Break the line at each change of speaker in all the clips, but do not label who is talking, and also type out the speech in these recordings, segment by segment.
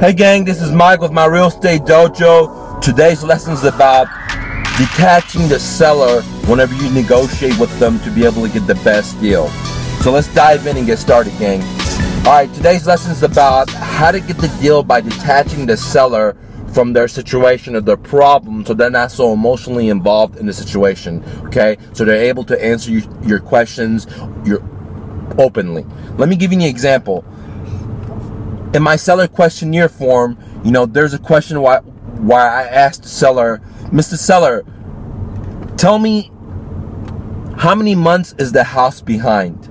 Hey gang, this is Mike with my real estate dojo. Today's lesson is about detaching the seller whenever you negotiate with them to be able to get the best deal. So let's dive in and get started, gang. All right, today's lesson is about how to get the deal by detaching the seller from their situation or their problem so they're not so emotionally involved in the situation, okay? So they're able to answer you, your questions your, openly. Let me give you an example in my seller questionnaire form, you know, there's a question why why I asked the seller, Mr. Seller, tell me how many months is the house behind?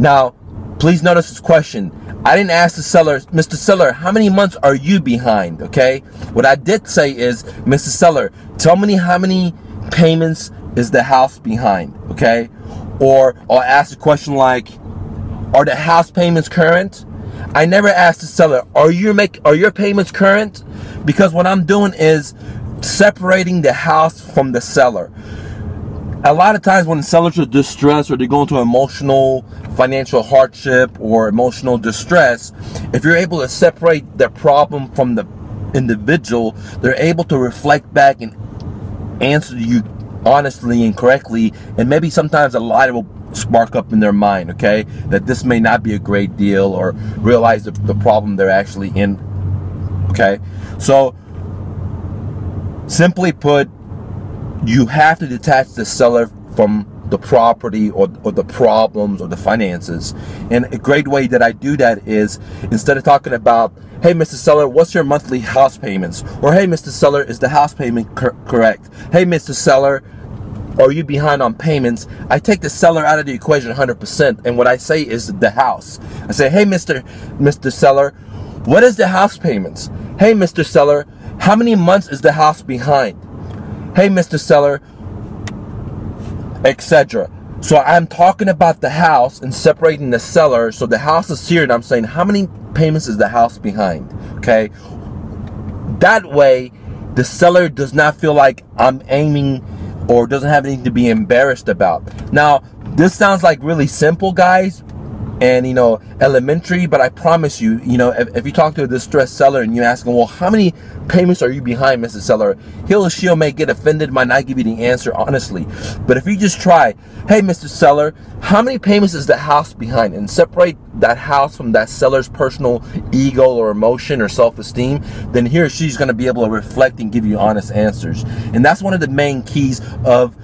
Now, please notice this question. I didn't ask the seller, Mr. Seller, how many months are you behind? Okay. What I did say is, Mr. Seller, tell me how many payments is the house behind? Okay. Or I'll ask a question like, are the house payments current? I never asked the seller, are you make are your payments current? Because what I'm doing is separating the house from the seller. A lot of times when sellers are distressed or they're going through emotional financial hardship or emotional distress, if you're able to separate the problem from the individual, they're able to reflect back and answer you honestly and correctly, and maybe sometimes a light will spark up in their mind, okay, that this may not be a great deal or realize the, the problem they're actually in, okay? So, simply put, you have to detach the seller from the property or, or the problems or the finances. And a great way that I do that is instead of talking about, hey, Mr. Seller, what's your monthly house payments? Or hey, Mr. Seller, is the house payment cor- correct? Hey, Mr. Seller, are you behind on payments? I take the seller out of the equation 100%. And what I say is the house. I say, hey, Mr. Mr. Seller, what is the house payments? Hey, Mr. Seller, how many months is the house behind? Hey, Mr. Seller, etc. So I'm talking about the house and separating the seller. So the house is here, and I'm saying, how many payments is the house behind? Okay. That way, the seller does not feel like I'm aiming or doesn't have anything to be embarrassed about. Now, this sounds like really simple, guys, and you know elementary but i promise you you know if, if, you talk to a distressed seller and you ask him well how many payments are you behind mr seller? He'll or she'll may get offended might not give you the answer honestly. But if you just try hey mr seller how many payments is the house behind? and separate that house from that seller's personal ego or emotion or self-esteem then he or she's going to be able to reflect and give you honest answers. And that's one of the main keys of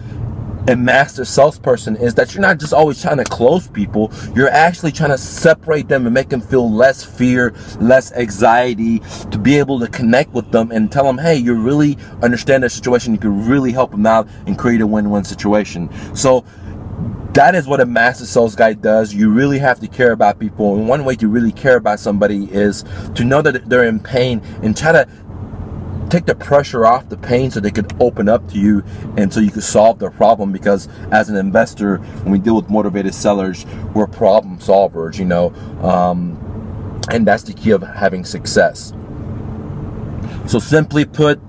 a master salesperson is that you're not just always trying to close people, you're actually trying to separate them and make them feel less fear, less anxiety, to be able to connect with them and tell them, hey, you really understand their situation, you can really help them out and create a win win situation. So, that is what a master sales guy does. You really have to care about people. And one way to really care about somebody is to know that they're in pain and try to take the pressure off the pain so they could open up to you and so you could solve their problem because as an investor when we deal with motivated sellers we're problem solvers you know um, and that's the key of having success. So simply put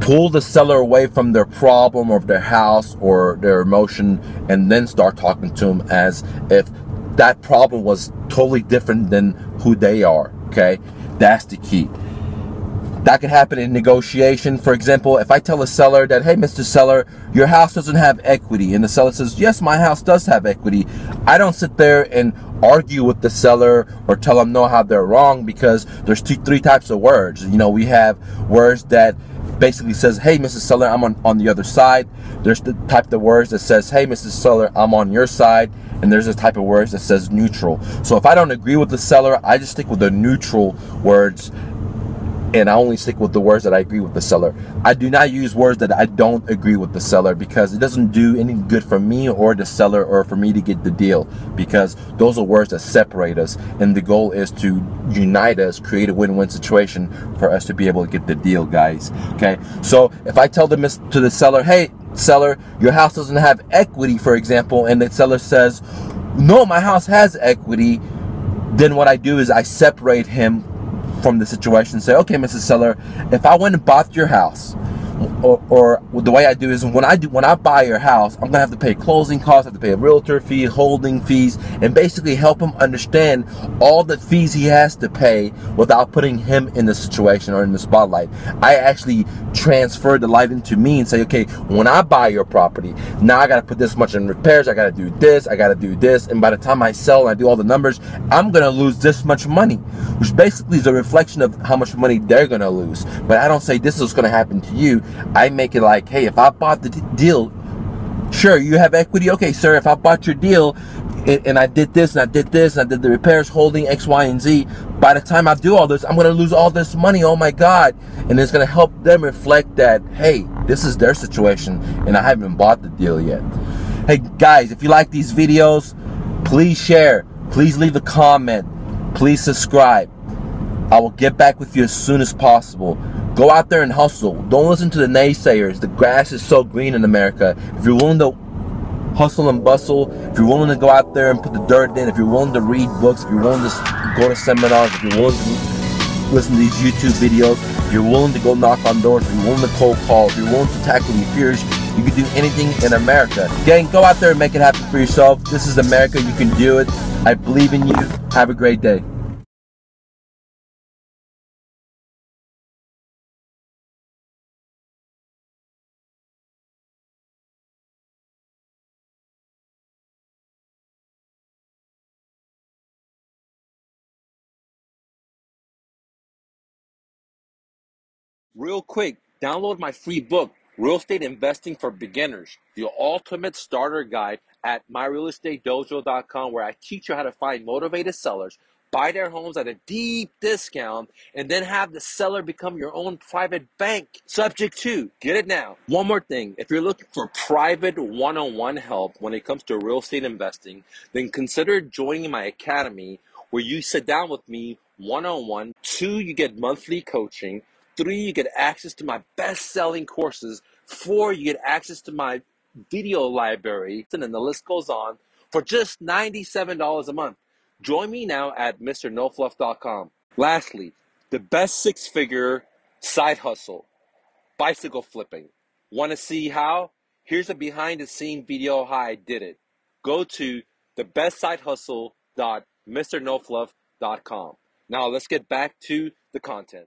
pull the seller away from their problem or their house or their emotion and then start talking to them as if that problem was totally different than who they are okay? That's the key that can happen in negotiation. For example, if I tell a seller that, hey, Mr. Seller, your house doesn't have equity, and the seller says, yes, my house does have equity, I don't sit there and argue with the seller or tell them no how they're wrong because there's two, three types of words. You know, we have words that basically says, hey, Mrs. Seller, I'm on, on the other side. There's the type of words that says, hey, Mrs. Seller, I'm on your side. And there's a type of words that says neutral. So if I don't agree with the seller, I just stick with the neutral words and I only stick with the words that I agree with the seller. I do not use words that I don't agree with the seller because it doesn't do any good for me or the seller or for me to get the deal because those are words that separate us and the goal is to unite us, create a win-win situation for us to be able to get the deal, guys. Okay? So, if I tell them to the seller, "Hey, seller, your house doesn't have equity," for example, and the seller says, "No, my house has equity," then what I do is I separate him from the situation say, okay, Mrs. Seller, if I went and bought your house, or, or the way I do is when I do when I buy your house, I'm gonna have to pay closing costs, I have to pay a realtor fee, holding fees, and basically help him understand all the fees he has to pay without putting him in the situation or in the spotlight. I actually transfer the light into me and say, okay, when I buy your property, now I gotta put this much in repairs, I gotta do this, I gotta do this, and by the time I sell and I do all the numbers, I'm gonna lose this much money, which basically is a reflection of how much money they're gonna lose. But I don't say this is gonna happen to you. I make it like, hey, if I bought the deal, sure, you have equity. Okay, sir, if I bought your deal and, and I did this and I did this and I did the repairs holding X, Y, and Z, by the time I do all this, I'm going to lose all this money. Oh my God. And it's going to help them reflect that, hey, this is their situation and I haven't bought the deal yet. Hey, guys, if you like these videos, please share. Please leave a comment. Please subscribe. I will get back with you as soon as possible. Go out there and hustle. Don't listen to the naysayers. The grass is so green in America. If you're willing to hustle and bustle, if you're willing to go out there and put the dirt in, if you're willing to read books, if you're willing to go to seminars, if you're willing to listen to these YouTube videos, if you're willing to go knock on doors, if you're willing to cold call, if you're willing to tackle your fears, you can do anything in America. Gang, go out there and make it happen for yourself. This is America. You can do it. I believe in you. Have a great day. Real quick, download my free book, Real Estate Investing for Beginners, the ultimate starter guide at myrealestatedojo.com, where I teach you how to find motivated sellers, buy their homes at a deep discount, and then have the seller become your own private bank. Subject to, get it now. One more thing if you're looking for private one on one help when it comes to real estate investing, then consider joining my academy where you sit down with me one on one. Two, you get monthly coaching. Three, you get access to my best selling courses. Four, you get access to my video library. And then the list goes on for just $97 a month. Join me now at MrNoFluff.com. Lastly, the best six figure side hustle bicycle flipping. Want to see how? Here's a behind the scene video how I did it. Go to thebestsidehustle.mrnofluff.com. Now let's get back to the content.